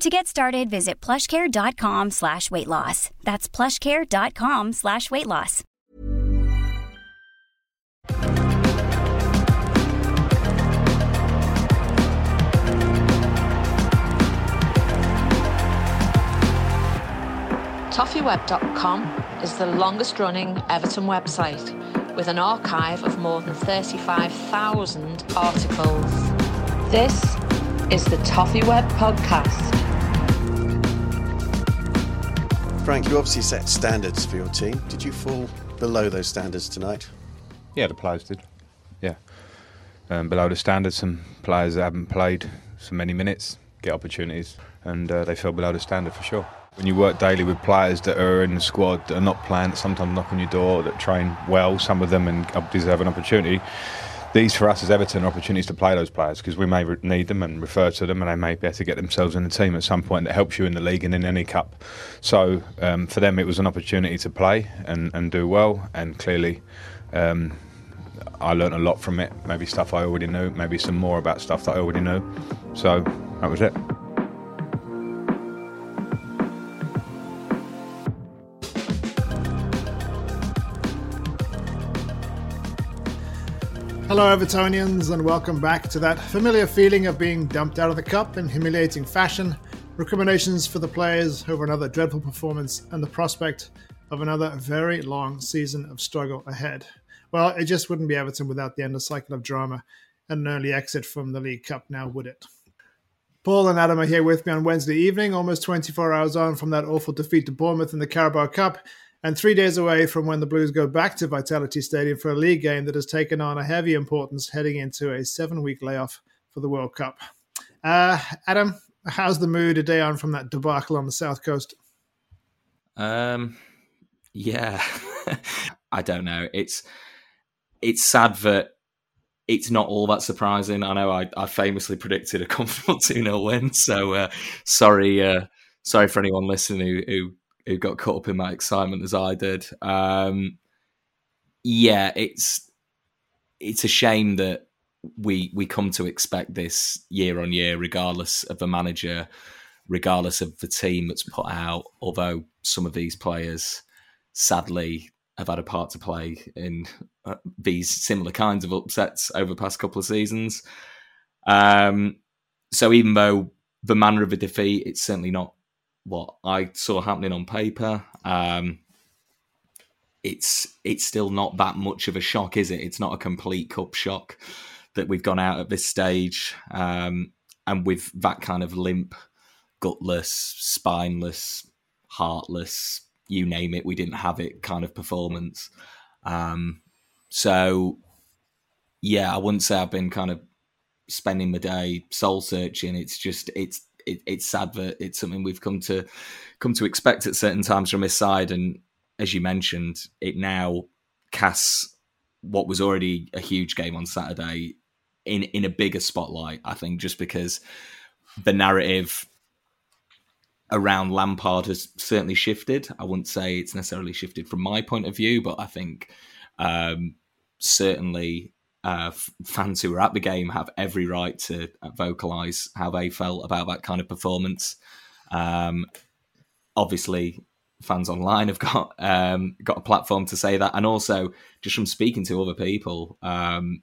To get started, visit plushcare.com slash weight loss. That's plushcare.com slash weight loss. Toffeeweb.com is the longest running Everton website with an archive of more than 35,000 articles. This is the Toffee Web Podcast. Frank, you obviously set standards for your team. Did you fall below those standards tonight? Yeah, the players did. Yeah. Um, below the standards, some players that haven't played so many minutes get opportunities, and uh, they fell below the standard for sure. When you work daily with players that are in the squad that are not playing, sometimes knock on your door, that train well, some of them, and deserve an opportunity. These for us as Everton are opportunities to play those players because we may re- need them and refer to them, and they may be able to get themselves in the team at some point that helps you in the league and in any cup. So um, for them, it was an opportunity to play and, and do well, and clearly. Um, I learned a lot from it. Maybe stuff I already knew, maybe some more about stuff that I already knew. So that was it. Hello, Evertonians, and welcome back to that familiar feeling of being dumped out of the cup in humiliating fashion, recriminations for the players over another dreadful performance, and the prospect of another very long season of struggle ahead. Well, it just wouldn't be Everton without the end of cycle of drama and an early exit from the League Cup now, would it? Paul and Adam are here with me on Wednesday evening, almost 24 hours on from that awful defeat to Bournemouth in the Carabao Cup, and three days away from when the Blues go back to Vitality Stadium for a league game that has taken on a heavy importance heading into a seven week layoff for the World Cup. Uh, Adam, how's the mood a day on from that debacle on the South Coast? Um, yeah, I don't know. It's it's sad that it's not all that surprising. I know I, I famously predicted a comfortable 2 0 win. So uh, sorry uh, sorry for anyone listening who, who, who got caught up in my excitement as I did. Um, yeah, it's it's a shame that we we come to expect this year on year, regardless of the manager, regardless of the team that's put out. Although some of these players, sadly, have had a part to play in uh, these similar kinds of upsets over the past couple of seasons. Um, so even though the manner of the defeat, it's certainly not what I saw happening on paper. Um, it's it's still not that much of a shock, is it? It's not a complete cup shock that we've gone out at this stage, um, and with that kind of limp, gutless, spineless, heartless, you name it, we didn't have it kind of performance. Um, so, yeah, I wouldn't say I've been kind of spending the day soul searching. It's just it's it, it's sad that it's something we've come to come to expect at certain times from his side, and as you mentioned, it now casts what was already a huge game on Saturday in in a bigger spotlight. I think just because the narrative around Lampard has certainly shifted. I wouldn't say it's necessarily shifted from my point of view, but I think um, certainly uh, fans who were at the game have every right to vocalise how they felt about that kind of performance. Um, obviously, fans online have got um, got a platform to say that, and also just from speaking to other people, um,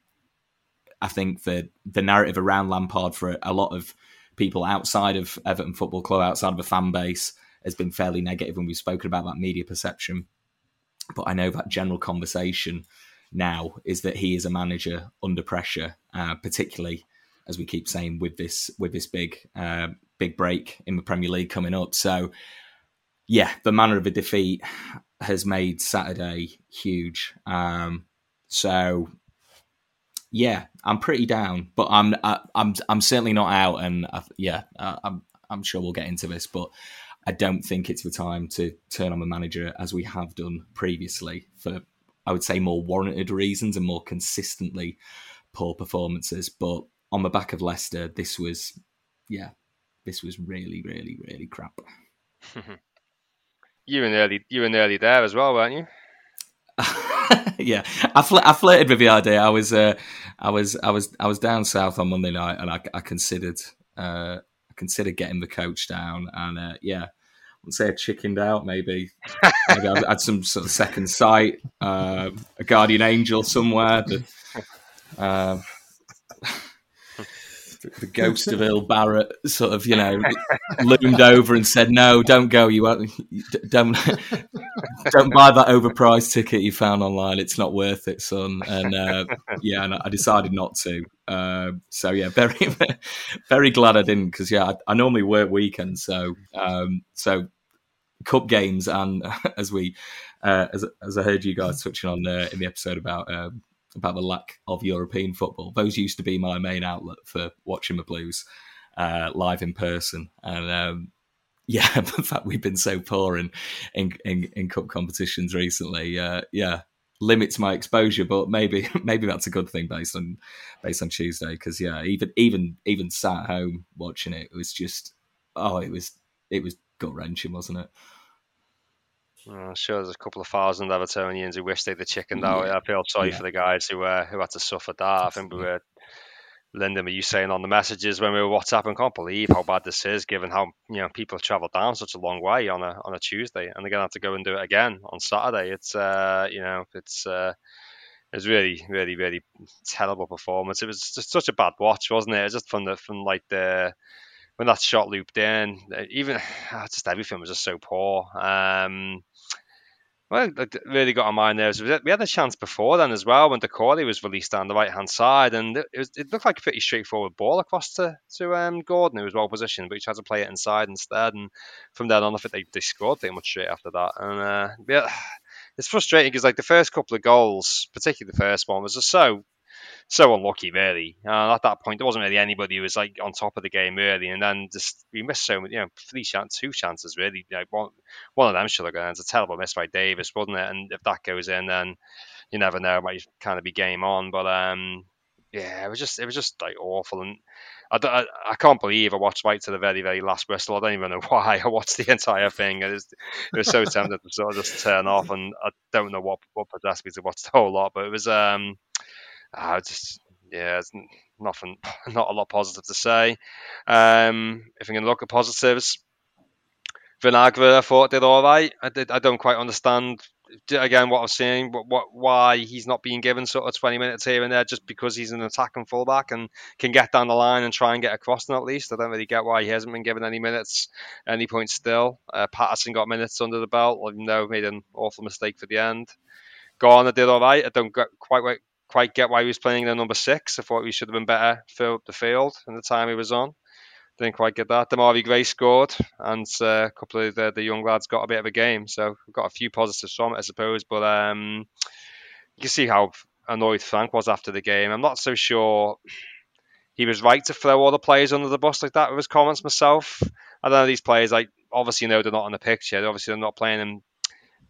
I think that the narrative around Lampard for a lot of people outside of Everton Football Club, outside of a fan base, has been fairly negative when we've spoken about that media perception. But I know that general conversation now is that he is a manager under pressure, uh, particularly as we keep saying with this with this big uh, big break in the Premier League coming up. So yeah, the manner of a defeat has made Saturday huge. Um, so yeah, I'm pretty down, but I'm I, am i am I'm certainly not out, and I, yeah, I, I'm I'm sure we'll get into this, but I don't think it's the time to turn on the manager as we have done previously for I would say more warranted reasons and more consistently poor performances. But on the back of Leicester, this was yeah, this was really really really crap. you were nearly you were nearly there as well, weren't you? yeah, I, fl- I flirted with the idea. I was, uh, I was, I was, I was down south on Monday night, and I, I considered, uh, I considered getting the coach down, and uh, yeah, wouldn't say I chickened out. Maybe, maybe I had some sort of second sight, uh, a guardian angel somewhere. That, uh, the ghost of Earl Barrett sort of, you know, loomed over and said, "No, don't go. You won't. Don't don't buy that overpriced ticket you found online. It's not worth it, son." And uh, yeah, and I decided not to. Uh, so yeah, very very glad I didn't because yeah, I, I, normally work weekends, so um, so cup games and as we uh, as as I heard you guys touching on uh, in the episode about um, about the lack of European football. Those used to be my main outlet for watching the Blues uh, live in person, and um, yeah, the fact we've been so poor in in, in, in cup competitions recently, uh, yeah, limits my exposure. But maybe maybe that's a good thing based on based on Tuesday because yeah, even even even sat home watching it, it was just oh, it was it was gut wrenching, wasn't it? I'm sure there's a couple of thousand Evertonians who wish they'd have chickened out. Yeah. I feel sorry yeah. for the guys who uh, who had to suffer that. I think we were, Lyndon, were you saying on the messages when we were WhatsApping? Can't believe how bad this is, given how you know people have travelled down such a long way on a on a Tuesday, and they're gonna have to go and do it again on Saturday. It's uh, you know, it's uh, it's really, really, really terrible performance. It was just such a bad watch, wasn't it? It was just from the from like the when that shot looped in, even just everything was just so poor. Um, well, really got on my nerves. We had a chance before then as well when Doucouré was released down the right hand side, and it, was, it, looked like a pretty straightforward ball across to to um, Gordon, who was well positioned, but he tried to play it inside instead. And from then on, I think they, they scored pretty much straight after that. And uh, yeah, it's frustrating because like the first couple of goals, particularly the first one, was just so so unlucky, really. Uh, at that point, there wasn't really anybody who was like on top of the game really, and then just we missed so many, you know, three chances, two chances really. Like one, one of them should have gone. It's a terrible miss by Davies, wasn't it? And if that goes in, then you never know, it might kind of be game on. But um, yeah, it was just it was just like awful, and I, I, I, can't believe I watched right to the very very last whistle. I don't even know why I watched the entire thing. It was, it was so tempted to sort of just turn off, and I don't know what what possessed me to watch the whole lot. But it was um I just yeah, nothing, not a lot positive to say. Um, if going to look at positives, Vinagre I thought did all right. I did. I don't quite understand again what I'm saying. What, what why he's not being given sort of 20 minutes here and there just because he's an attacking fullback and can get down the line and try and get across them at least. I don't really get why he hasn't been given any minutes any points still. Uh, Patterson got minutes under the belt, even though he made an awful mistake for the end. Garner did all right. I don't quite quite get why he was playing the number six. I thought he should have been better for the field in the time he was on. Didn't quite get that. Demarai Gray scored, and uh, a couple of the, the, young lads got a bit of a game. So we've got a few positives from it, I suppose. But um, you can see how annoyed Frank was after the game. I'm not so sure he was right to throw all the players under the bus like that with his comments myself. I don't know these players like obviously know they're not on the picture. Obviously they're not playing them.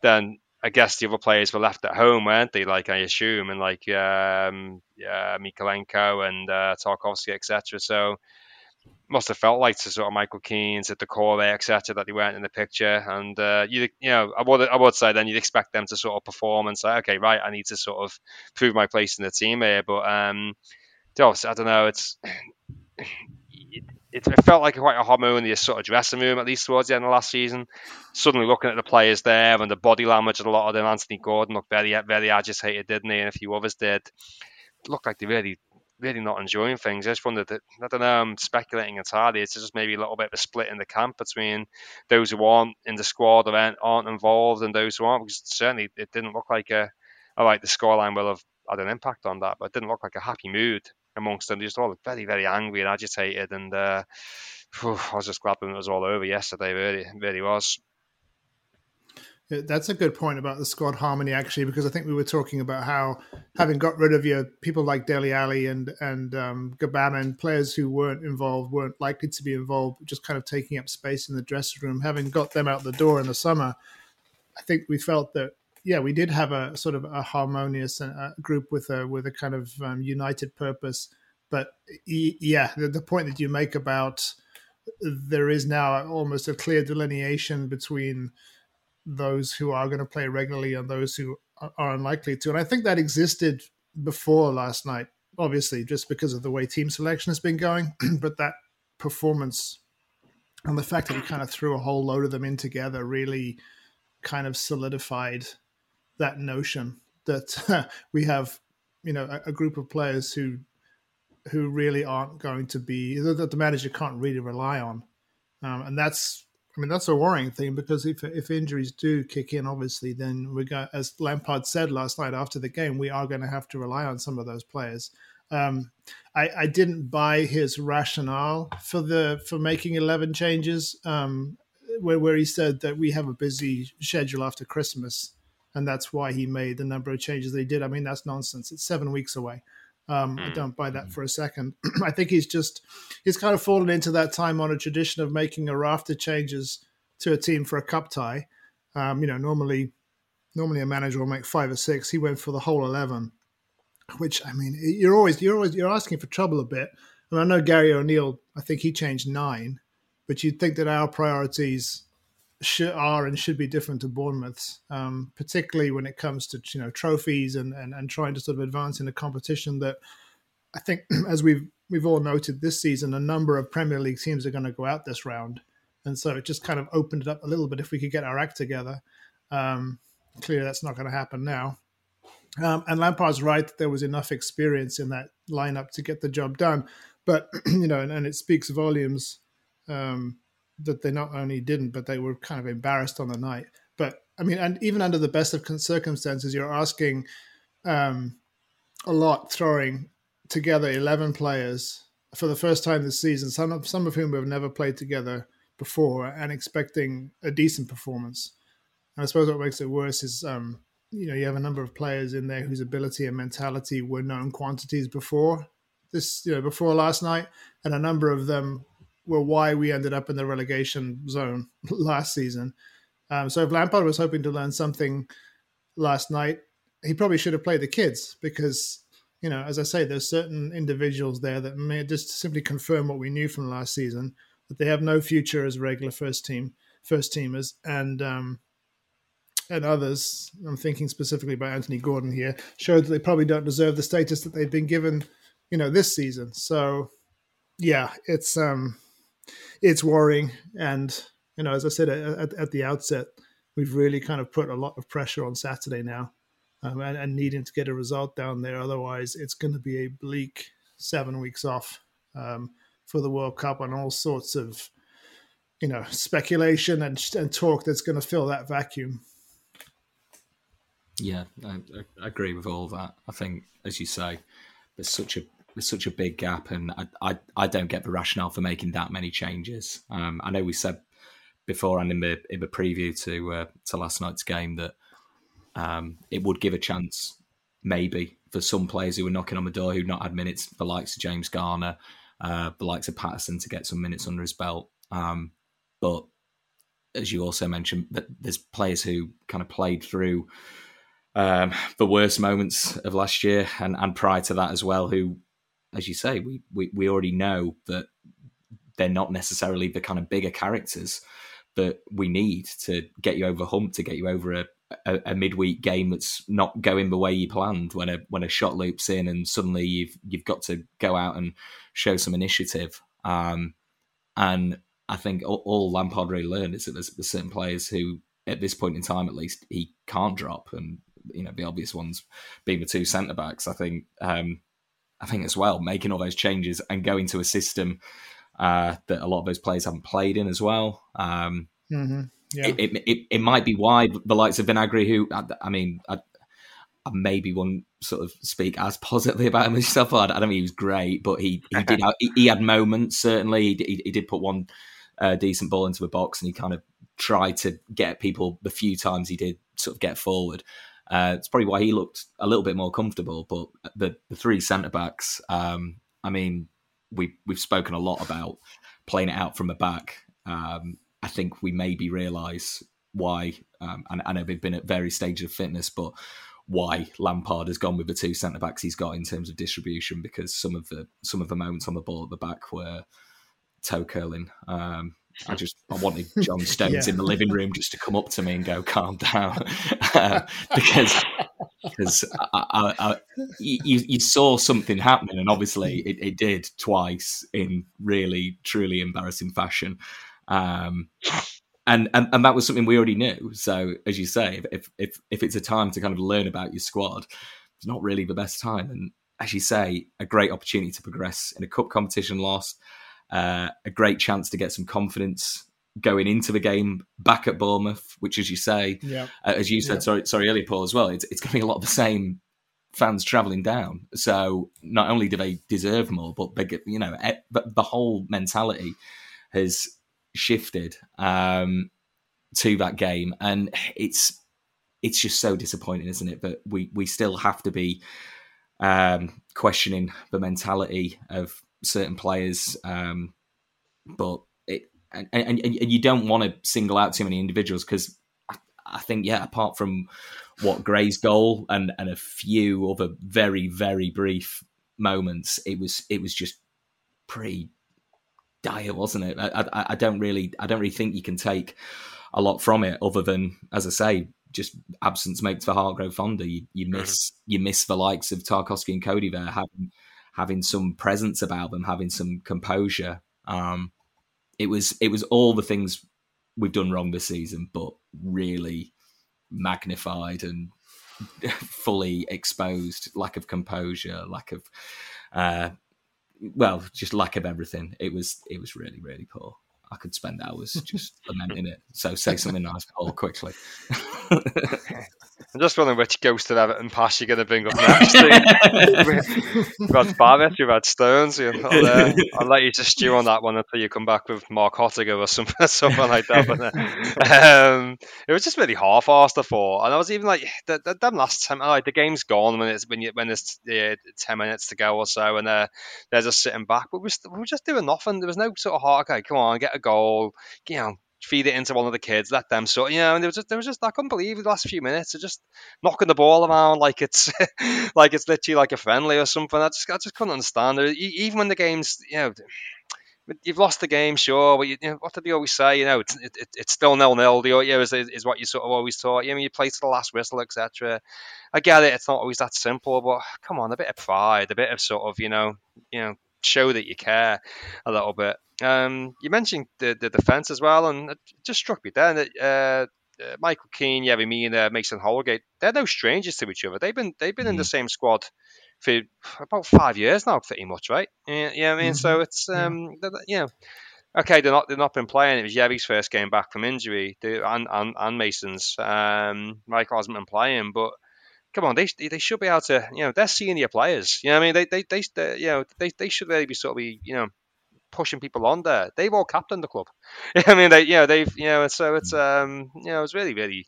Then I guess the other players were left at home, weren't they? Like I assume, and like um, yeah, Mykolenko and uh, Tarkowski, etc. So must have felt like to sort of Michael Keane, to Doucouré, etc. That they weren't in the picture, and uh, you you know I would I would say then you'd expect them to sort of perform and say, okay, right, I need to sort of prove my place in the team here, but um, I don't know, it's it, it, felt like quite a harmonious sort of dressing room, at least towards the end of last season. Suddenly looking at the players there and the body language of a lot of them, Anthony Gordon looked very, very agitated, didn't he? And a few others did. It looked like they really, really not enjoying things. I just wondered that, I don't know, I'm speculating entirely. It's just maybe a little bit of a split in the camp between those who aren't in the squad or aren't involved and those who aren't, because certainly it didn't look like a, right, the scoreline will have had an impact on that, but it didn't look like a happy mood amongst them. They just all very, very angry and agitated. And uh, whew, I was just glad when it was all over yesterday. Really, really was. That's a good point about the squad harmony, actually, because I think we were talking about how having got rid of your people like Dele Alli and and um, and players who weren't involved, weren't likely to be involved, just kind of taking up space in the dressing room, having got them out the door in the summer, I think we felt that yeah, we did have a sort of a harmonious uh, group with a with a kind of um, united purpose. But yeah, the, the, point that you make about there is now almost a clear delineation between those who are going to play regularly and those who are unlikely to, and I think that existed before last night. Obviously, just because of the way team selection has been going, but that performance and the fact that we kind of threw a whole load of them in together really kind of solidified that notion that we have, you know, a, a, group of players who who really aren't going to be that the manager can't really rely on, um, and that's. I mean that's a worrying thing because if if injuries do kick in, obviously, then we got as Lampard said last night after the game, we are going to have to rely on some of those players. Um, I, I, didn't buy his rationale for the for making eleven changes, um, where, where he said that we have a busy schedule after Christmas and that's why he made the number of changes they did. I mean, that's nonsense. It's seven weeks away. Um, I hmm. don't buy that hmm. for a second. I think he's just he's kind of fallen into that time on a tradition of making a raft of changes to a team for a cup tie. Um, you know, normally normally a manager will make five or six. He went for the whole eleven, which I mean, you're always you're always you're asking for trouble a bit. And I know Gary O'Neil. I think he changed nine, but you'd think that our priorities should, are and should be different to Bournemouth's, um, particularly when it comes to you know trophies and, and and trying to sort of advance in a competition that I think, as we've we've all noted this season, a number of Premier League teams are going to go out this round, and so it just kind of opened it up a little bit if we could get our act together. Um, clearly, that's not going to happen now. Um, and Lampard's right; that there was enough experience in that lineup to get the job done. But you know, and, and it speaks volumes um, that they not only didn't, but they were kind of embarrassed on the night. But I mean, and even under the best of circumstances, you're asking um, a lot, throwing together eleven players for the first time this season. Some of some of whom have never played together before, and expecting a decent performance. And I suppose what makes it worse is, um, you know, you have a number of players in there whose ability and mentality were known quantities before this, you know, before last night, and a number of them were why we ended up in the relegation zone last season. Um, so if Lampard was hoping to learn something last night, he probably should have played the kids because, you know, as I say, there's certain individuals there that may just simply confirm what we knew from last season that they have no future as regular first team first teamers and um, and others. I'm thinking specifically about Anthony Gordon here showed that they probably don't deserve the status that they've been given, you know, this season. So yeah, it's um it's worrying. And you know, as I said at, at, the outset, we've really kind of put a lot of pressure on Saturday now, um, and, and, needing to get a result down there. Otherwise, it's going to be a bleak seven weeks off um, for the World Cup and all sorts of you know speculation and, and talk that's going to fill that vacuum. Yeah, I, I agree with all that. I think, as you say, there's such a there's such a big gap, and I, I, I don't get the rationale for making that many changes. Um, I know we said before and in the in the preview to uh, to last night's game that um, it would give a chance maybe for some players who were knocking on the door who'd not had minutes, the likes of James Garner, uh, the likes of Patterson to get some minutes under his belt. Um, but as you also mentioned, that there's players who kind of played through um, the worst moments of last year and, and prior to that as well, who as you say, we, we, we already know that they're not necessarily the kind of bigger characters that we need to get you over hump, to get you over a, a, a, midweek game that's not going the way you planned when a when a shot loops in and suddenly you've you've got to go out and show some initiative. Um, And I think all, all Lampard really learned is that there's, there's certain players who, at this point in time at least, he can't drop, and you know the obvious ones being the two centre backs. I think, um, I think as well, making all those changes and going to a system uh, that a lot of those players haven't played in as well. Um, mm-hmm. yeah. it, it, it, it, might be why the likes of Vinagre, who I, I mean, I, I maybe won't sort of speak as positively about him as yourself. I, don't think he was great, but he he did have, he, he, had moments. Certainly, he, he, he did put one uh, decent ball into the box, and he kind of tried to get people the few times he did sort of get forward. Uh, it's probably why he looked a little bit more comfortable. But the, the three centre backs, um, I mean, we we've spoken a lot about playing it out from the back. Um, I think we maybe realise why, um, and I know they've been at various stages of fitness, but why Lampard has gone with the two centre backs he's got in terms of distribution because some of the some of the moments on the ball at the back were toe curling. Um, I just I wanted John Stones yeah. in the living room just to come up to me and go, "Calm down," uh, because because I, I, I, you, you saw something happening, and obviously it, it, did twice in really truly embarrassing fashion. Um, and, and and that was something we already knew. So as you say, if if if it's a time to kind of learn about your squad, it's not really the best time. And as you say, a great opportunity to progress in a cup competition loss uh, a great chance to get some confidence going into the game back at Bournemouth, which, as you say, yeah. uh, as you said, yeah. sorry, sorry, earlier, Paul, as well, it's, it's going to be a lot of the same fans travelling down. So not only do they deserve more, but they get, you know, but the whole mentality has shifted um, to that game, and it's it's just so disappointing, isn't it? But we we still have to be um, questioning the mentality of certain players, um, but it and, and, and you don't want to single out too many individuals because I, I, think yeah, apart from what Gray's goal and and a few other very very brief moments, it was it was just pretty dire, wasn't it? I, I, I don't really I don't really think you can take a lot from it other than as I say just absence makes the heart grow fonder. You, you mm-hmm. miss you miss the likes of Tarkowski and Coady there having having some presence about them, having some composure. Um, it was it was all the things we've done wrong this season, but really magnified and fully exposed. Lack of composure, lack of uh, well, just lack of everything. It was it was really really poor. I could spend hours just lamenting it. So say something nice, Paul, quickly. I'm just wondering which ghost of Everton pass you're going to bring up next. you've had Barrett, you've had Stones. You know, I'll, I'll, let you just stew on that one until you come back with Marc Hottiger or something, something like that. But um, it was just really half-assed, I thought. And I was even like, the, the, them last time, like the game's gone when it's when you when there's uh, ten minutes to go or so, and uh, they're just sitting back. But we're, we're just doing nothing. There was no sort of heart. Okay, come on, get a goal. You know, feed it into one of the kids, let them sort. You know, and there was just, there was just I couldn't believe the last few minutes of just knocking the ball around like it's like it's literally like a friendly or something. I just I just couldn't understand it. Even when the game's you know. You've lost the game, sure, but you, you know, what did they always say? You know, it's, it, it's still nil nil. The you is, is what you sort of always taught. You know, you play to the last whistle, etc. I get it; it's not always that simple, but come on, a bit of pride, a bit of sort of you know, you know, show that you care a little bit. Um, you mentioned the, the defense as well, and it just struck me then that uh, uh, Michael Keane, Yerry Mina, Mason Holgate, they're no strangers to each other. They've been they've been mm. in the mm. same squad for about five years now, pretty much, right? Yeah, you know I mean, mm-hmm. so it's um, yeah. you know, okay, they're not they're not been playing. It was Yerry's first game back from injury, and and, and Mason's. Um, Michael hasn't been playing, but come on, they they should be able to, you know, they're senior players. You know, I mean, they they they, they you know they, they should really be sort of be, you know pushing people on there. They've all captained the club. I mean, they, you know, they've, you know, so it's, mm. um, you know, it's really, really,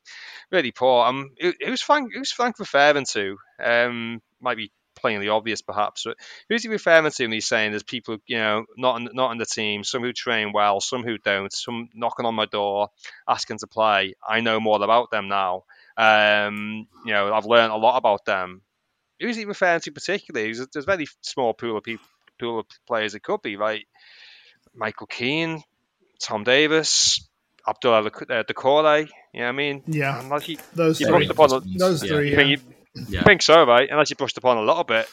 really poor. Um, who's Frank? Who's Frank referring to? Um, might be plainly obvious, perhaps. But who's he referring to when he's saying there's people, you know, not in, not in the team, some who train well, some who don't, some knocking on my door, asking to play. I know more about them now. Um, you know, I've learned a lot about them. Who's he referring to particularly? There's a, there's a very small pool of people, pool of players it could be, right? Michael Keane, Tom Davies, Abdoulaye uh, Doucouré. You know what I mean? Yeah. Unless you, those you three. upon a, those three. Yeah. You, yeah. think so, right? Unless you brushed upon a little bit.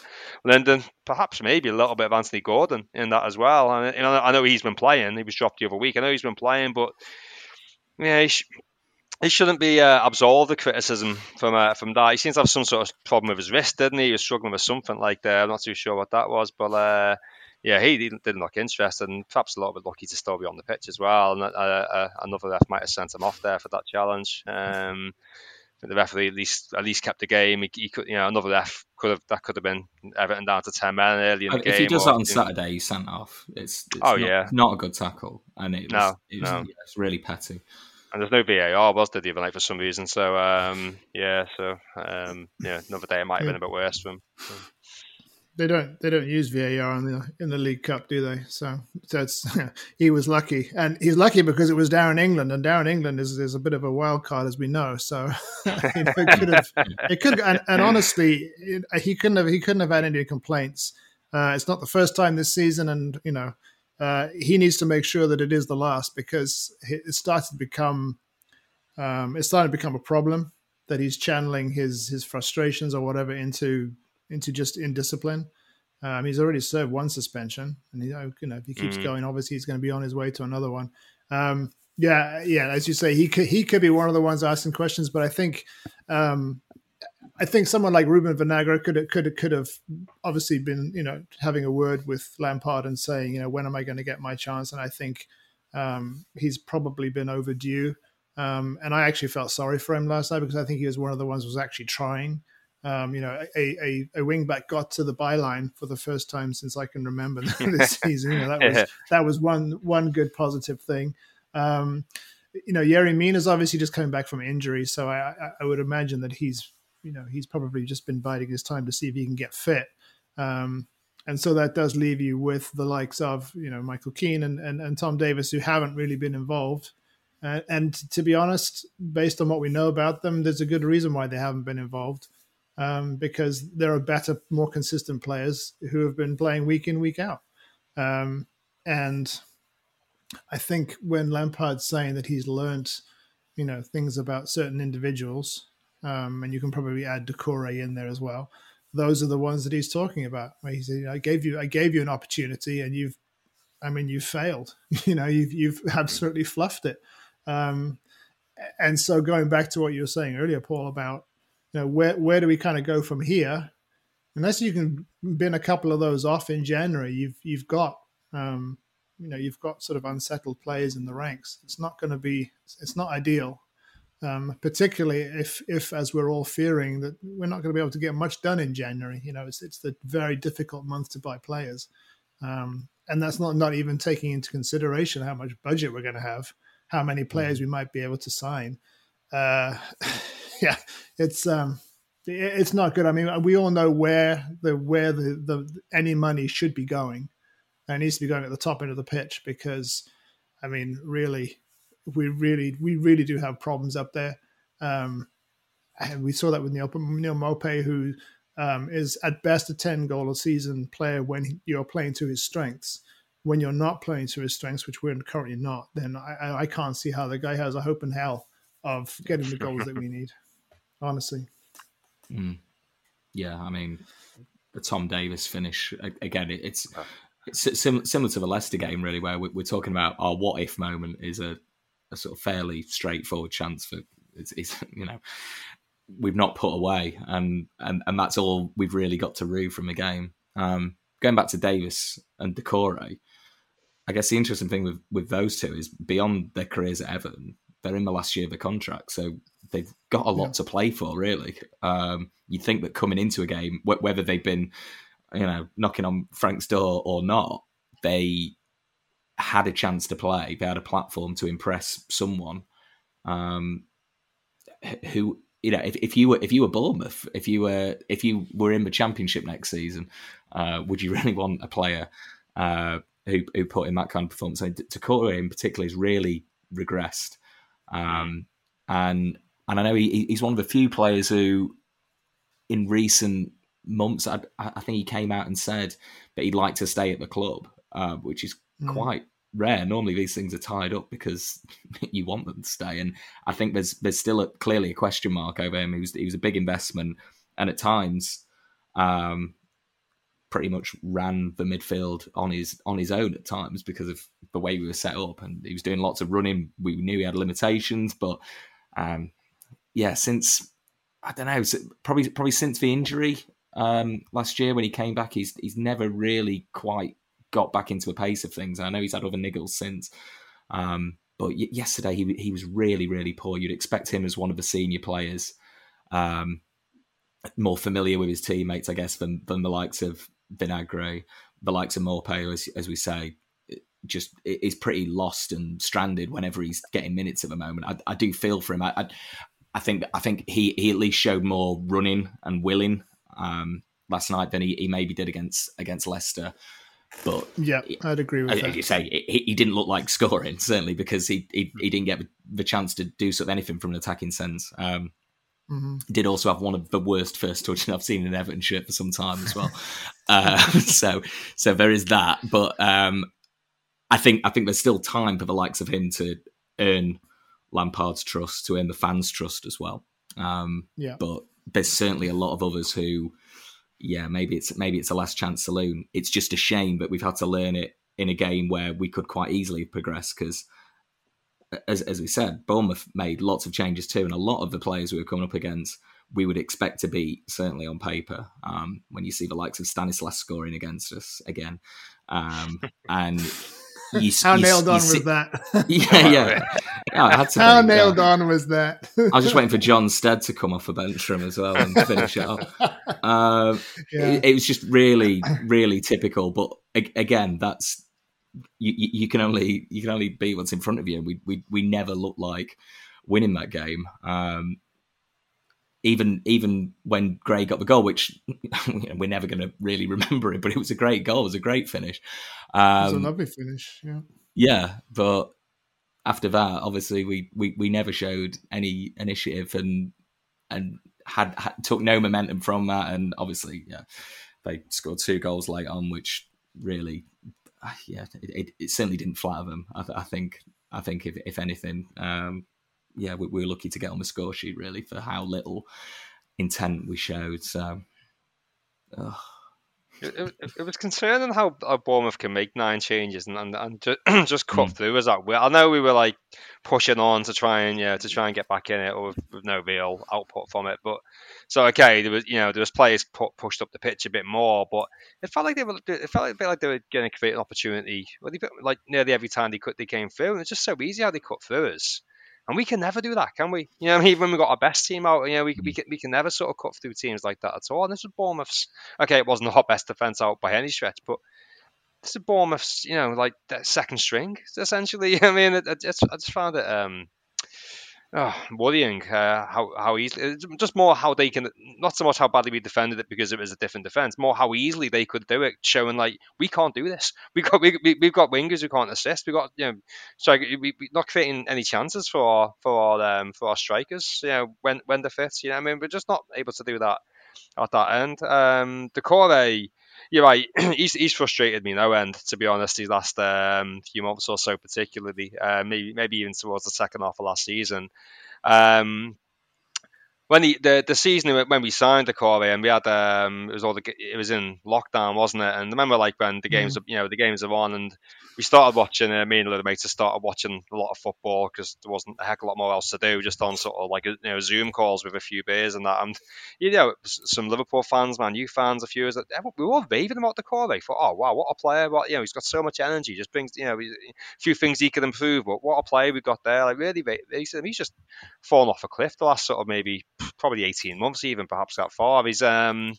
Lyndon, perhaps maybe a little bit of Anthony Gordon in that as well. And you know, I know he's been playing. He was dropped the other week. I know he's been playing, but yeah, he, sh- he shouldn't be uh, absolved of criticism from uh, from that. He seems to have some sort of problem with his wrist, didn't he? He was struggling with something like that. I'm not too sure what that was, but uh, yeah, he didn't, didn't look interested, and perhaps a little bit lucky to still be on the pitch as well. And uh, uh, another ref might have sent him off there for that challenge. Um, the referee at least at least kept the game. He, he, could, you know, another ref could have that could have been Everton down to ten men early in the if game. If he does that on Saturday, he's sent off. It's, it's oh not, yeah, not a good tackle, and it was, no, it was, no. Yeah, it's really petty. And there's no VAR, was there, the other night for some reason? So um, yeah, so um, yeah, another day it might have been a bit worse for him. So. They don't they don't use VAR in the in the League Cup, do they? So that's he was lucky, and he's lucky because it was Darren England, and Darren England is, is a bit of a wild card, as we know. So you know, it could have it could and, and honestly, it, he couldn't have he couldn't have had any complaints. Uh, it's not the first time this season, and you know uh, he needs to make sure that it is the last because it started to become um, it started to become a problem that he's channeling his his frustrations or whatever into into just indiscipline. Um, he's already served one suspension, and he, you know if he keeps mm. going, obviously he's going to be on his way to another one. Um, yeah, yeah, as you say, he could he could be one of the ones asking questions, but I think um, I think someone like Ruben Vinagre could could could have obviously been you know having a word with Lampard and saying you know when am I going to get my chance, and I think um, he's probably been overdue. Um, and I actually felt sorry for him last night because I think he was one of the ones who was actually trying. Um, you know, a, a, a wingback got to the byline for the first time since I can remember this season. You know, that was that was one one good positive thing. Um, you know, Yerry Mina's obviously just coming back from injury, so I, I, would imagine that he's you know he's probably just been biding his time to see if he can get fit. Um, and so that does leave you with the likes of you know Michael Keane and, and, and Tom Davies who haven't really been involved. Uh, and to be honest, based on what we know about them, there's a good reason why they haven't been involved um, because there are better, more consistent players who have been playing week in, week out. Um, and I think when Lampard's saying that he's learnt, you know, things about certain individuals, um, and you can probably add Doucouré in there as well. Those are the ones that he's talking about. Where he said, "I gave you, I gave you an opportunity, and you've, I mean, you've failed. you know, you've you've absolutely fluffed it." Um, and so, going back to what you were saying earlier, Paul, about you know, where where do we kind of go from here? Unless you can bin a couple of those off in January, you've you've got um, you know you've got sort of unsettled players in the ranks. It's not going to be it's not ideal, um, particularly if if as we're all fearing that we're not going to be able to get much done in January. You know, it's it's the very difficult month to buy players, um, and that's not not even taking into consideration how much budget we're going to have, how many players mm-hmm. we might be able to sign. Uh, yeah, it's um, it's not good. I mean, we all know where the where the, the any money should be going. And it needs to be going at the top end of the pitch because, I mean, really, we really we really do have problems up there. Um, and we saw that with Neil, Neal Maupay, who um, is at best a 10 goal a season player when you're playing to his strengths. When you're not playing to his strengths, which we're currently not, then I, I can't see how the guy has a hope in hell of getting the goals that we need honestly. Mm. Yeah, I mean, the Tom Davies finish again. It's it's similar to the Leicester game, really, where we're talking about our what if moment is a, a sort of fairly straightforward chance for it's, it's, you know we've not put away, and and and that's all we've really got to rue from the game. Um, going back to Davies and Doucouré, I guess the interesting thing with with those two is beyond their careers at Everton, they're in the last year of the contract, so they've got a lot yeah. to play for. Really, um, you'd think that coming into a game, whether they've been, you know, knocking on Frank's door or not, they had a chance to play. They had a platform to impress someone um, who you know, if, if you were if you were Bournemouth, if you were if you were in the championship next season, uh, would you really want a player uh, who who put in that kind of performance? So Doucouré in particular has really regressed. Um, and and I know he, he's one of the few players who, in recent months, I, I, think he came out and said that he'd like to stay at the club, uh, which is mm. quite rare. Normally, these things are tied up because you want them to stay, and I think there's there's still a, clearly a question mark over him. He was he was a big investment, and at times, um, pretty much ran the midfield on his on his own at times because of the way we were set up, and he was doing lots of running. We knew he had limitations, but um, yeah, since I don't know, probably probably since the injury um, last year when he came back, he's he's never really quite got back into the pace of things. I know he's had other niggles since, um, but y- yesterday he he was really really poor. You'd expect him as one of the senior players, um, more familiar with his teammates, I guess, than than the likes of Vinagre, the likes of Maupay, as, as we say, just is pretty lost and stranded whenever he's getting minutes at the moment. I, I do feel for him. I, I, I, think I think he, he at least showed more running and willing um, last night than he, he maybe did against against Leicester. But yeah, I'd agree with as, that. As you say, he, he, didn't look like scoring certainly because he, he, he didn't get the chance to do sort of anything from an attacking sense. Um, Mm-hmm. Did also have one of the worst first touches I've seen in Everton shirt for some time as well. uh, so so there is that. But um, I think I think there's still time for the likes of him to earn Lampard's trust, to earn the fans' trust as well. Um, yeah. But there's certainly a lot of others who, yeah, maybe it's maybe it's a last chance saloon. It's just a shame that we've had to learn it in a game where we could quite easily progress because as, as we said, Bournemouth made lots of changes too, and a lot of the players we were coming up against, we would expect to beat certainly on paper. Um, when you see the likes of Stanislas scoring against us again, um, and you, how you, nailed on see, was that? yeah, yeah. yeah I had to how nailed on was that? I was just waiting for John Stead to come off a bench from as well and finish it off. Uh, yeah. it, it was just really, really typical. But again, that's you, you can only you can only beat what's in front of you. We we we never looked like winning that game. Um, even even when Gray got the goal, which we're never going to really remember it, but it was a great goal. It was a great finish. Um, it was a um, lovely finish. Yeah. Yeah, but after that, obviously, we, we, we never showed any initiative and and had, had took no momentum from that. And obviously, yeah, they scored two goals late on, which really yeah, it, it, it, certainly didn't flatter them. I, th- I, think I think if if anything, um, yeah, we, we, were lucky to get on the score sheet really for how little intent we showed. So. Ugh. It, it, it, was concerning how, how Bournemouth can make nine changes and and, and just, just cut mm. through as that. I know we were like pushing on to try and yeah to try and get back in it with, with no real output from it, but so okay, there was you know there was players put, pushed up the pitch a bit more, but it felt like they were it felt like, like they were going to create an opportunity. Well, like nearly every time they cut they came through, and it's just so easy how they cut through us. And we can never do that, can we? You know, even when we got our best team out, you know, we, we, can, we can never sort of cut through teams like that at all. And this was Bournemouth's. Okay, it wasn't the hot best defense out by any stretch, but this is Bournemouth's. You know, like second string essentially. I mean, it, it, I just found it. Um, oh, worrying uh, how how easily just more how they can not so much how badly we defended it because it was a different defense more how easily they could do it showing like we can't do this. We got we, we, have got wingers who can't assist. We got you know so we, we not creating any chances for our for our um, for our strikers you know when when they're you know I mean? We're just not able to do that at that end. Um Doucouré you're right. he's he's frustrated me no end, to be honest. These last um, few months or so, particularly, uh, maybe maybe even towards the second half of last season. Um, when he, the the season when we signed Doucouré and we had um it was all the it was in lockdown wasn't it? And I remember like when the games mm. you know the games are on and we started watching uh, me and a little mates started watching a lot of football because there wasn't a heck of a lot more else to do just on sort of like you know Zoom calls with a few beers and that. And you know some Liverpool fans Man U fans a few years we were all raving about Doucouré thought oh wow what a player. What you know he's got so much energy just brings you know a few things he could improve but what a player we've got there. Like really he's just fallen off a cliff the last sort of maybe probably 18 months, even perhaps that far. He's um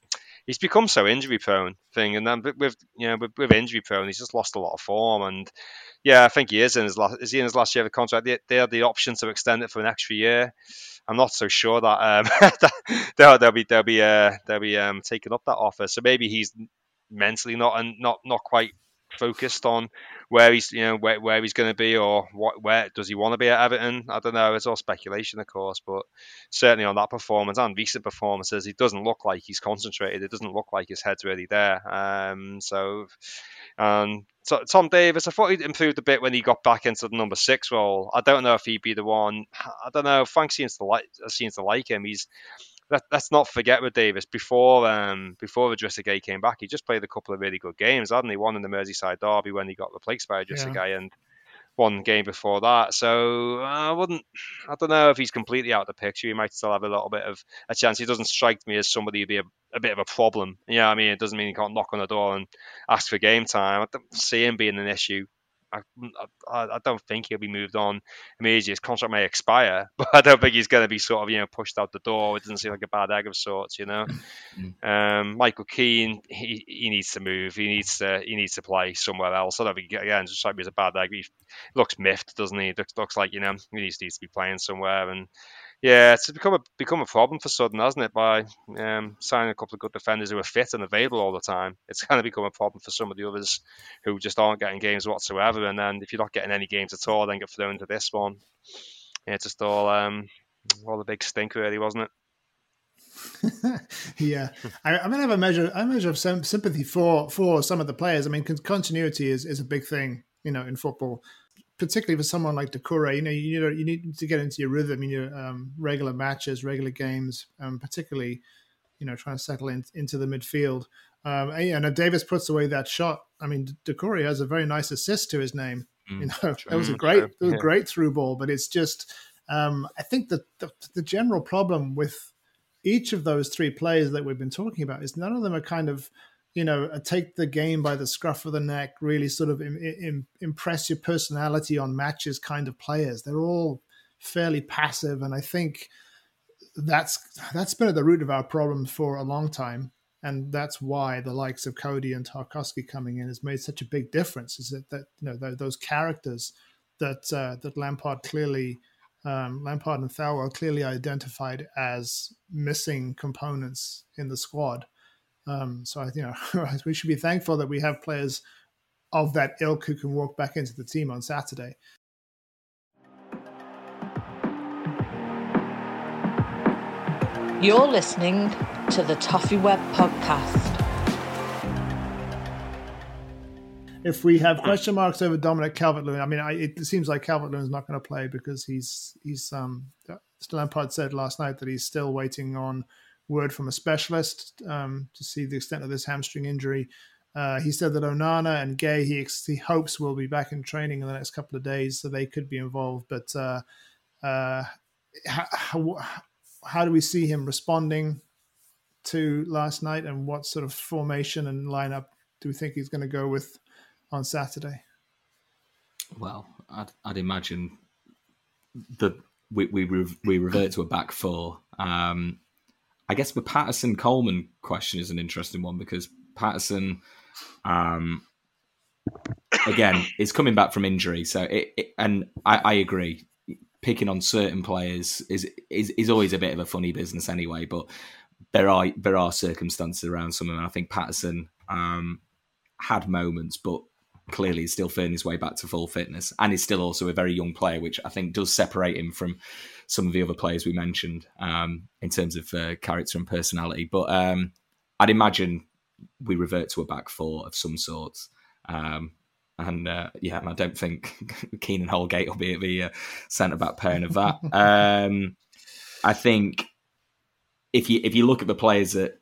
he's become so injury prone thing, and then with you know with, with, injury prone, he's just lost a lot of form. And yeah, I think he is in his last is he in his last year of the contract. They, they had the option to extend it for an extra year. I'm not so sure that um they'll, they'll be they'll be uh, they'll be um taking up that offer. So maybe he's mentally not and not not quite focused on where he's you know where, where he's going to be or what where does he want to be at Everton? I don't know. It's all speculation, of course, but certainly on that performance and recent performances, it doesn't look like he's concentrated. It doesn't look like his head's really there. Um, so, um, so Tom Davies, I thought he'd improved a bit when he got back into the number six role. I don't know if he'd be the one. I don't know. Frank seems to like seems to like him. He's let, us not forget with Davies before um, before Gueye came back, he just played a couple of really good games, hadn't he? One in the Merseyside derby when he got replaced by Idrissa yeah. And one game before that. So I wouldn't, I don't know if he's completely out of the picture. He might still have a little bit of a chance. He doesn't strike me as somebody who'd be a, a bit of a problem. Yeah, you know I mean, it doesn't mean he can't knock on the door and ask for game time. I don't see him being an issue. I, I, I don't think he'll be moved on immediately. His contract may expire, but I don't think he's going to be sort of you know pushed out the door. It doesn't seem like a bad egg of sorts, you know. Mm. Um, Michael Keane, he, he needs to move. He needs to he needs to play somewhere else. I don't think again, just like he's a bad egg. He looks miffed, doesn't he? Looks, looks like you know he needs, needs to be playing somewhere and yeah, it's become a become a problem for Sutton, hasn't it? By um, signing a couple of good defenders who are fit and available all the time, it's kind of become a problem for some of the others who just aren't getting games whatsoever. And then if you're not getting any games at all, then get thrown into this one. Yeah, it's just all um, all a big stink, really, wasn't it? yeah, I, I mean, I have a measure, I measure of sympathy for for some of the players. I mean, continuity is is a big thing, you know, in football particularly for someone like Doucouré, you know, you know, you need to get into your rhythm in your um, regular matches, regular games, um, particularly, you know, trying to settle in, into the midfield. Um, and, you know, Davies puts away that shot. I mean, Doucouré has a very nice assist to his name. Mm, you know, it was a great, it was a great through ball, but it's just, um, I think that the, the general problem with each of those three players that we've been talking about is none of them are kind of you know, uh, take the game by the scruff of the neck, really sort of Im- Im- impress your personality on matches kind of players. They're all fairly passive, and I think that's that's been at the root of our problem for a long time, and that's why the likes of Coady and Tarkowski coming in has made such a big difference. Is that that you know those characters that uh, that Lampard clearly. Um, Lampard and Thelwell clearly identified as missing components in the squad um, so I, you know, we should be thankful that we have players of that ilk who can walk back into the team on Saturday. You're listening to the ToffeeWeb podcast. If we have question marks over Dominic Calvert-Lewin, I mean, I, it seems like Calvert-Lewin is not going to play because he's he's um. Lampard said last night that he's still waiting on word from a specialist um, to see the extent of this hamstring injury. Uh, he said that Onana and Gueye he, he hopes will be back in training in the next couple of days, so they could be involved. But uh, uh, how, how do we see him responding to last night, and what sort of formation and lineup do we think he's going to go with on Saturday? Well, I'd, I'd imagine that we we, we revert to a back four. Um, I guess the Patterson Coleman question is an interesting one because Patterson, um, again, is coming back from injury. So, it, it, and I, I, agree, picking on certain players is, is is always a bit of a funny business anyway. But there are there are circumstances around some of them. I think Patterson um, had moments, but clearly is still finding his way back to full fitness, and is still also a very young player, which I think does separate him from some of the other players we mentioned um, in terms of uh, character and personality. But um, I'd imagine we revert to a back four of some sort. Um, and uh, yeah, and I don't think Keenan Holgate will be at the uh, centre back pairing of that. Um, I think if you if you look at the players that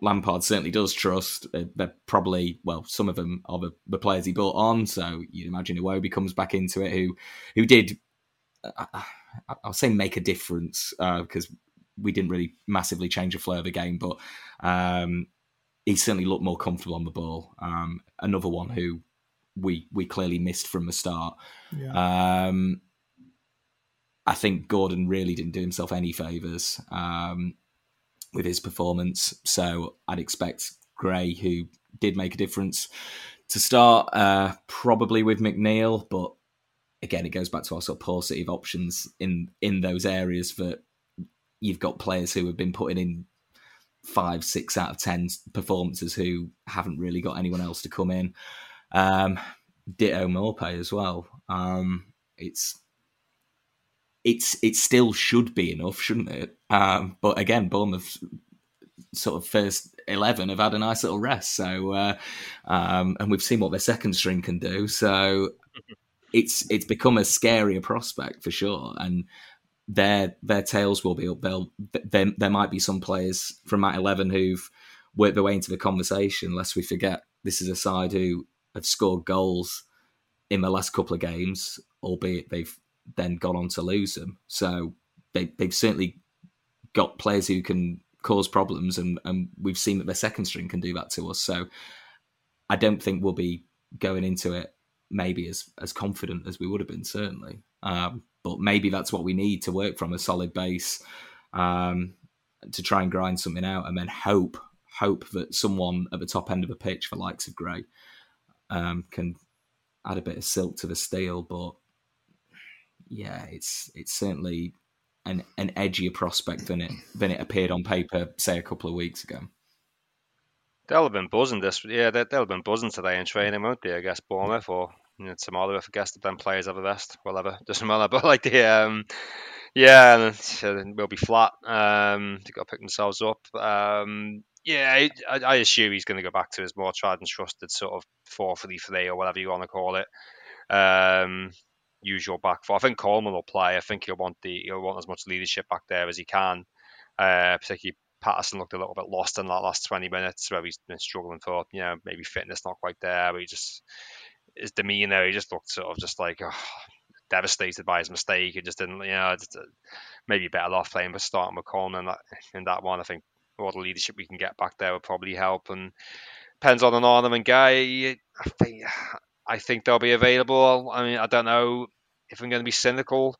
Lampard certainly does trust, uh, they're probably well, some of them are the, the players he built on. So you'd imagine Iwobi comes back into it, who who did uh, I'll say make a difference because uh, we didn't really massively change the flow of the game, but um, he certainly looked more comfortable on the ball. Um, another one who we we clearly missed from the start. Yeah. Um, I think Gordon really didn't do himself any favors um, with his performance, so I'd expect Gray, who did make a difference, to start uh, probably with McNeil, but again, it goes back to our sort of paucity of options in in those areas that you've got players who have been putting in five, six out of ten performances who haven't really got anyone else to come in. Um, ditto Maupay as well. Um, it's it's it still should be enough, shouldn't it? Um, but again, Bournemouth sort of first eleven have had a nice little rest, so uh, um, and we've seen what their second string can do. So it's it's become a scarier prospect for sure. And their their tails will be up. They'll there, there might be some players from that eleven who've worked their way into the conversation. Lest we forget, this is a side who have scored goals in the last couple of games, albeit they've then gone on to lose them. So they, they've certainly got players who can cause problems, and, and we've seen that their second string can do that to us. So I don't think we'll be going into it maybe as as confident as we would have been certainly. Um, but maybe that's what we need to work from a solid base um, to try and grind something out, and then hope hope that someone at the top end of the pitch, for likes of Gray, um, can add a bit of silk to the steel. But yeah, it's it's certainly an an edgier prospect than it than it appeared on paper, say a couple of weeks ago. They'll have been buzzing this, yeah. They, will have been buzzing today in training, won't they? I guess Bournemouth or you know, some other, I guess, the them players have the best, whatever, doesn't matter. But like the, um, yeah, we'll be flat. Um, they got to pick themselves up. Um, yeah, I, I assume he's going to go back to his more tried and trusted sort of 4 3 3 or whatever you want to call it. Um, usual back four. I think Coleman will play. I think he'll want the he'll want as much leadership back there as he can. Uh, particularly Patterson looked a little bit lost in that last 20 minutes where he's been struggling for, you know, maybe fitness not quite there. But he just, his demeanour, he just looked sort of just like oh, devastated by his mistake. He just didn't, you know, just, uh, maybe better off playing with starting with Coleman in that, in that one. I think all the leadership we can get back there would probably help. And depends on Onana and Gueye. I think, I think they'll be available. I mean, I don't know if I'm going to be cynical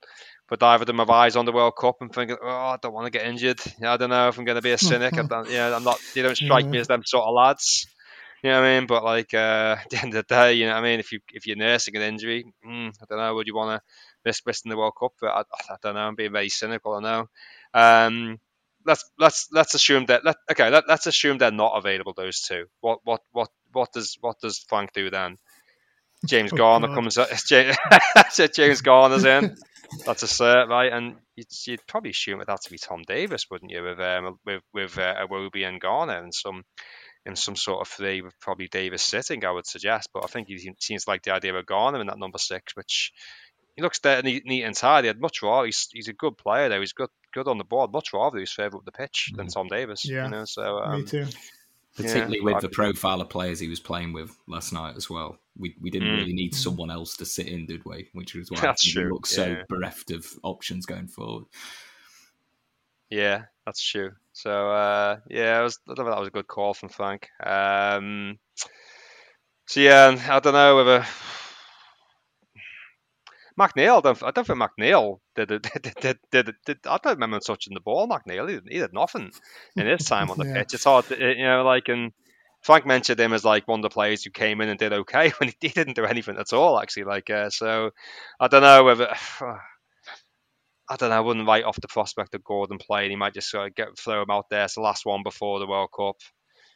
but either of them have eyes on the World Cup and thinking, oh, I don't want to get injured. I don't know if I'm going to be a cynic. I don't, yeah, I'm not. They don't strike me as them sort of lads. You know what I mean? But like uh, at the end of the day, you know what I mean. If you if you're nursing an injury, mm, I don't know. Would you want to risk missing the World Cup? But I, I, don't know. I'm being very cynical. I know. Um, let's let's let's assume that. Let, okay, let, us assume they're not available. Those two. What what what what does what does Frank do then? James oh, Garner God. comes. James, James Garner's in. That's a cert, right? And you'd, you'd, probably assume it had to be Tom Davies, wouldn't you, with um, with with uh, Iwobi and Garner and some in some sort of three with probably Davies sitting, I would suggest. But I think he seems like the idea of Garner in that number six, which he looks there neat, neat and tidy. I'd much rather he's, he's a good player though. He's good good on the board. Much rather he's further up the pitch than mm. Tom Davies. Yeah, you know. So um, me too particularly yeah, with the profile of players he was playing with last night as well. We we didn't mm. really need someone else to sit in, did we? Which is why that's true. look so yeah. bereft of options going forward. Yeah, that's true. So uh, yeah, was, I thought that was a good call from Frank. Um, so yeah, I don't know whether McNeil, I don't, I don't think McNeil did, did, did, did, did, I don't remember him touching the ball. McNeil, he did, he did nothing in his time on the yeah. pitch. It's hard, to, you know, like, and Frank mentioned him as like one of the players who came in and did okay when he didn't do anything at all, actually. Like, uh, so I don't know whether. I don't know. I wouldn't write off the prospect of Gordon playing. He might just sort of get throw him out there. It's the last one before the World Cup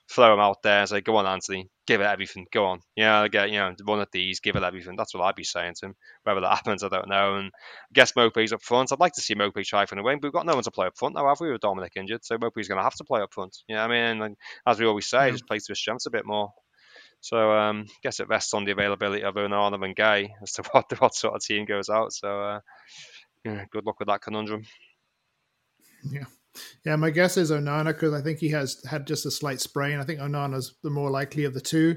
throw him out there and say, "Go on, Anthony, give it everything. Go on, yeah, get you know one of these, give it everything." That's what I'd be saying to him. Whether that happens, I don't know. And I guess Maupay's up front. I'd like to see Maupay try for the wing, but we've got no one to play up front now, have we? With Dominic injured, so Maupay's going to have to play up front. Yeah, I mean, and as we always say, yeah. just play to his strengths a bit more. So um, I guess it rests on the availability of Onana and Gueye as to what what sort of team goes out. So uh, yeah, good luck with that conundrum. Yeah. Yeah, my guess is Onana because I think he has had just a slight sprain. I think Onana's the more likely of the two.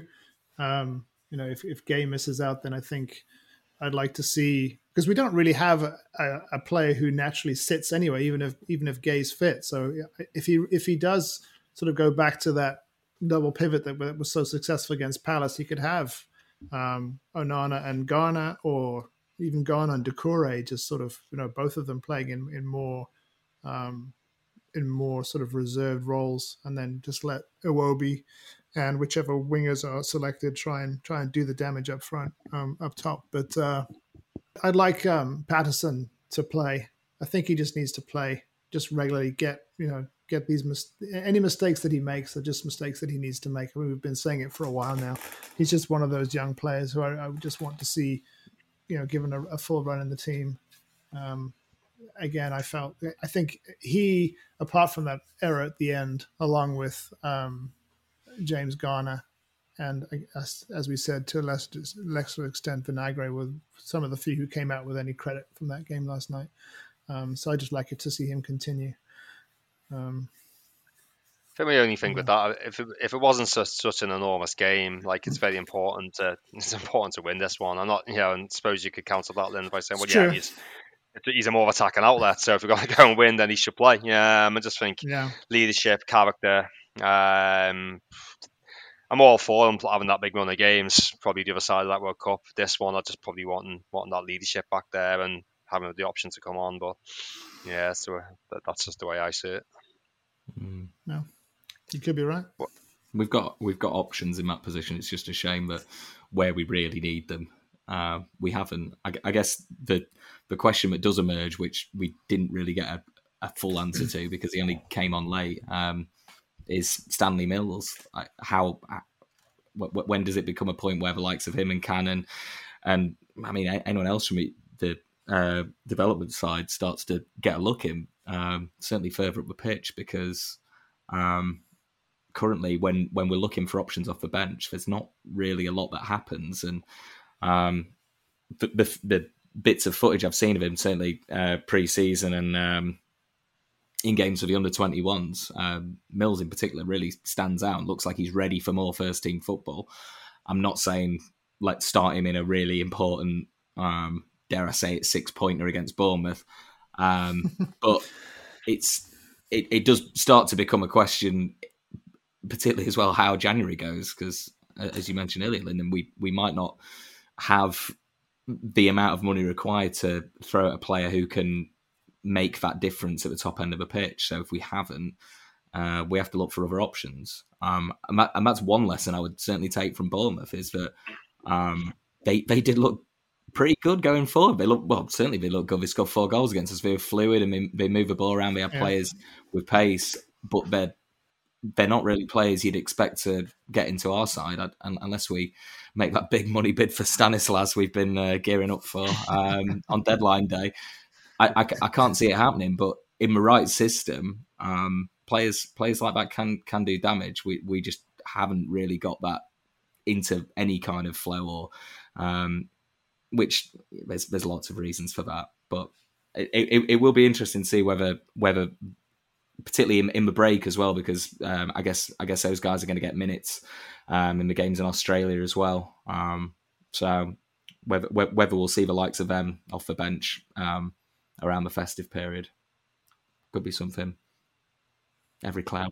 Um, you know, if, if Gueye misses out, then I think I'd like to see because we don't really have a, a, a, player who naturally sits anyway, even if even if Gueye's fit. So if he if he does sort of go back to that double pivot that was so successful against Palace, he could have um, Onana and Garner, or even Garner and Doucouré, just sort of you know both of them playing in in more um, in more sort of reserved roles, and then just let Iwobi and whichever wingers are selected try and try and do the damage up front, um, up top. But uh, I'd like um, Patterson to play. I think he just needs to play, just regularly get you know get these mis- any mistakes that he makes are just mistakes that he needs to make. I mean, we've been saying it for a while now. He's just one of those young players who I, I just want to see, you know, given a, a full run in the team. Um, again, I felt I think he, apart from that error at the end, along with um, James Garner, and as, as we said to a lesser, lesser extent, Vinagre were some of the few who came out with any credit from that game last night. Um, so I just like it to see him continue. Um, I think my only thing with that, if it, if it wasn't such, such an enormous game, like it's very important to it's important to win this one. I'm not, you know, and suppose you could counter that then by saying, well, yeah, he's he's a more of attacking outlet. So if we're going to go and win, then he should play. Yeah, um, I just think yeah. leadership, character. Um, I'm all for him having that big run of games. Probably the other side of that World Cup. This one, I just probably wanting wanting that leadership back there and having the option to come on. But yeah, so that's just the way I see it. Mm. No, you could be right. We've got we've got options in that position. It's just a shame that where we really need them, uh, we haven't. I, I, guess the the question that does emerge, which we didn't really get a, a full answer to because he only came on late, um, is Stanley Mills. How when does it become a point where the likes of him and Cannon and I mean anyone else from the uh, development side starts to get a look in, um, certainly further up the pitch because um, currently when when we're looking for options off the bench, there's not really a lot that happens, and um, the, the, the bits of footage I've seen of him certainly uh, pre-season and um, in games for the under 21s, um, Mills in particular really stands out and looks like he's ready for more first team football. I'm not saying let's start him in a really important, um, dare I say it, six pointer against Bournemouth, um, but it's it, it does start to become a question, particularly as well how January goes because as you mentioned earlier, Lyndon, we we might not have the amount of money required to throw at a player who can make that difference at the top end of a pitch. So if we haven't, uh, we have to look for other options. Um, and, that, and, that's one lesson I would certainly take from Bournemouth is that um, they they did look pretty good going forward. They look well, certainly they look good. They scored four goals against us. They were fluid and they move the ball around. They have yeah. players with pace, but they're they're not really players you'd expect to get into our side unless we make that big money bid for Stanislas we've been uh, gearing up for um, on deadline day. I, I, I, can't see it happening, but in the right system, um, players players like that can can do damage. We we just haven't really got that into any kind of flow or um, which there's there's lots of reasons for that, but it, it, it will be interesting to see whether whether particularly in, in the break as well, because um, I guess I guess those guys are going to get minutes um, in the games in Australia as well. Um, so whether whether we'll see the likes of them off the bench um, around the festive period could be something. Every cloud.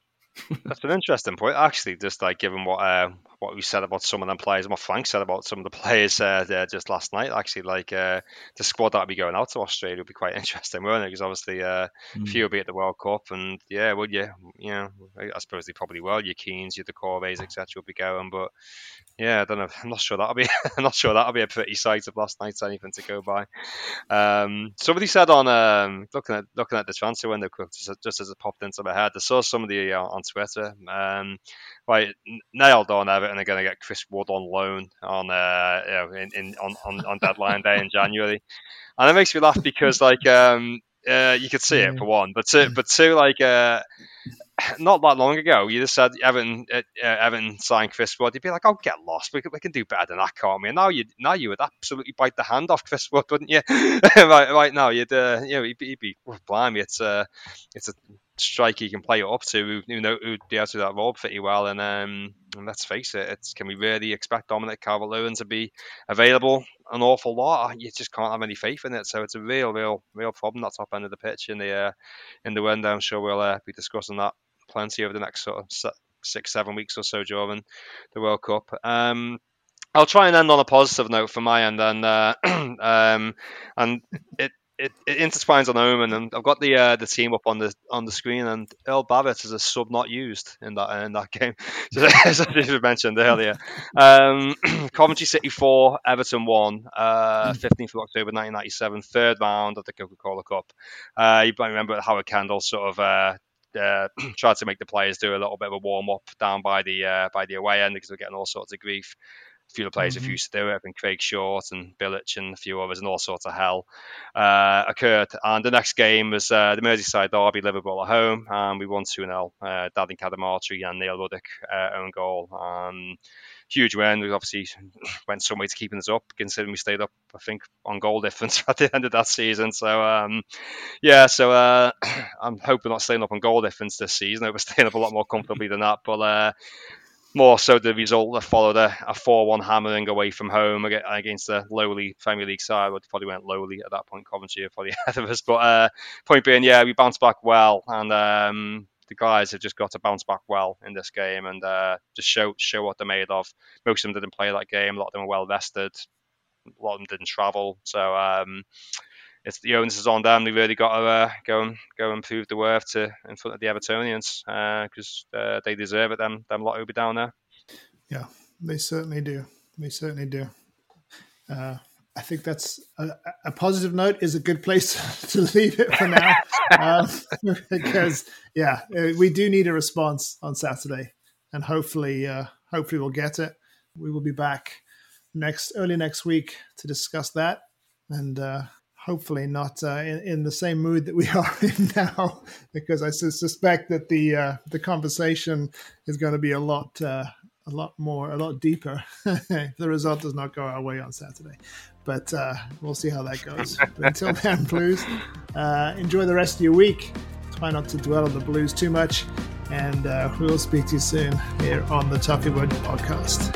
That's an interesting point, actually. Just like given what uh, what we said about some of them players, and what Frank said about some of the players uh, just last night, actually, like uh, the squad that would be going out to Australia would be quite interesting, won't it? Because obviously, uh, mm. few will be at the World Cup, and yeah, would you? Yeah, I suppose they probably will. Your Keanes, your Doucourés, etc. will be going, but yeah, I don't know. I'm not sure that'll be. I'm not sure that'll be a pretty sight of last night's anything to go by. Um, somebody said on um, looking at looking at the transfer window, just, just as it popped into my head, I saw somebody uh, on Twitter. Um, right, nailed on Everton They're going to get Chris Wood on loan on uh, you know, in, in on, on, on deadline day in January, and it makes me laugh because like um, uh, you could see it for one, but two, but two, like uh, not that long ago, you just said Evan uh, uh, Evan signed Chris Wood. You'd be like, "Oh, get lost. We can, we can do better than that, can't we?" And now you now you would absolutely bite the hand off Chris Wood, wouldn't you? right, right now, you'd uh, you know he'd be, he'd be oh, blimey, it's uh, it's a striker you can play it up to, who know able to do that role pretty well. And, um, and let's face it, it's can we really expect Dominic Calvert-Lewin to be available an awful lot? You just can't have any faith in it. So it's a real, real, real problem that top end of the pitch in the uh, in the window. I'm sure we'll uh, be discussing that plenty over the next sort of six, seven weeks or so during the World Cup. Um, I'll try and end on a positive note for my end, and uh, um, and it, it, it intertwines on Omen, and I've got the uh, the team up on the on the screen, and Earl Barrett is a sub not used in that in that game, as I mentioned earlier. Um, Coventry City four, Everton one, uh, 15th of October 1997, third round of the Coca Cola Cup. Uh, you might remember Howard Kendall sort of uh, uh, tried to make the players do a little bit of a warm up down by the uh, by the away end because we're getting all sorts of grief. Few players Mhm. refused to do it. I think Craig Short and Bilic and a few others and all sorts of hell uh, occurred. And the next game was uh, the Merseyside derby, Liverpool at home, and we won 2 0. Uh, Danny Cadamarteri and Neil Ruddock uh, own goal. Um, huge win. We obviously went some way to keeping us up, considering we stayed up, I think, on goal difference at the end of that season. So, um, yeah, so uh, I'm hoping not staying up on goal difference this season. I hope we're staying up a lot more comfortably than that. But uh, more so the result that followed a, a 4-1 hammering away from home against the lowly Premier League side. Well, probably went lowly at that point. Coventry are probably ahead of us. But uh, point being, yeah, we bounced back well, and um, the guys have just got to bounce back well in this game and uh, just show show what they're made of. Most of them didn't play that game. A lot of them were well vested. A lot of them didn't travel. So um, it's the onus is on them. They really got to uh, go and go and prove the worth to in front of the Evertonians because uh, they deserve it. Them them lot will be down there. Yeah, they certainly do. They certainly do. Uh, I think that's a, a positive note. Is a good place to leave it for now, um, because yeah, uh, we do need a response on Saturday, and hopefully, uh, hopefully we'll get it. We will be back next early next week to discuss that, and uh, hopefully not uh, in, in the same mood that we are in now, because I sus- suspect that the uh, the conversation is going to be a lot uh, a lot more, a lot deeper. if the result does not go our way on Saturday, but uh, we'll see how that goes. But until then, Blues, uh, enjoy the rest of your week. Try not to dwell on the Blues too much, and uh, we'll speak to you soon here on the ToffeeWeb podcast.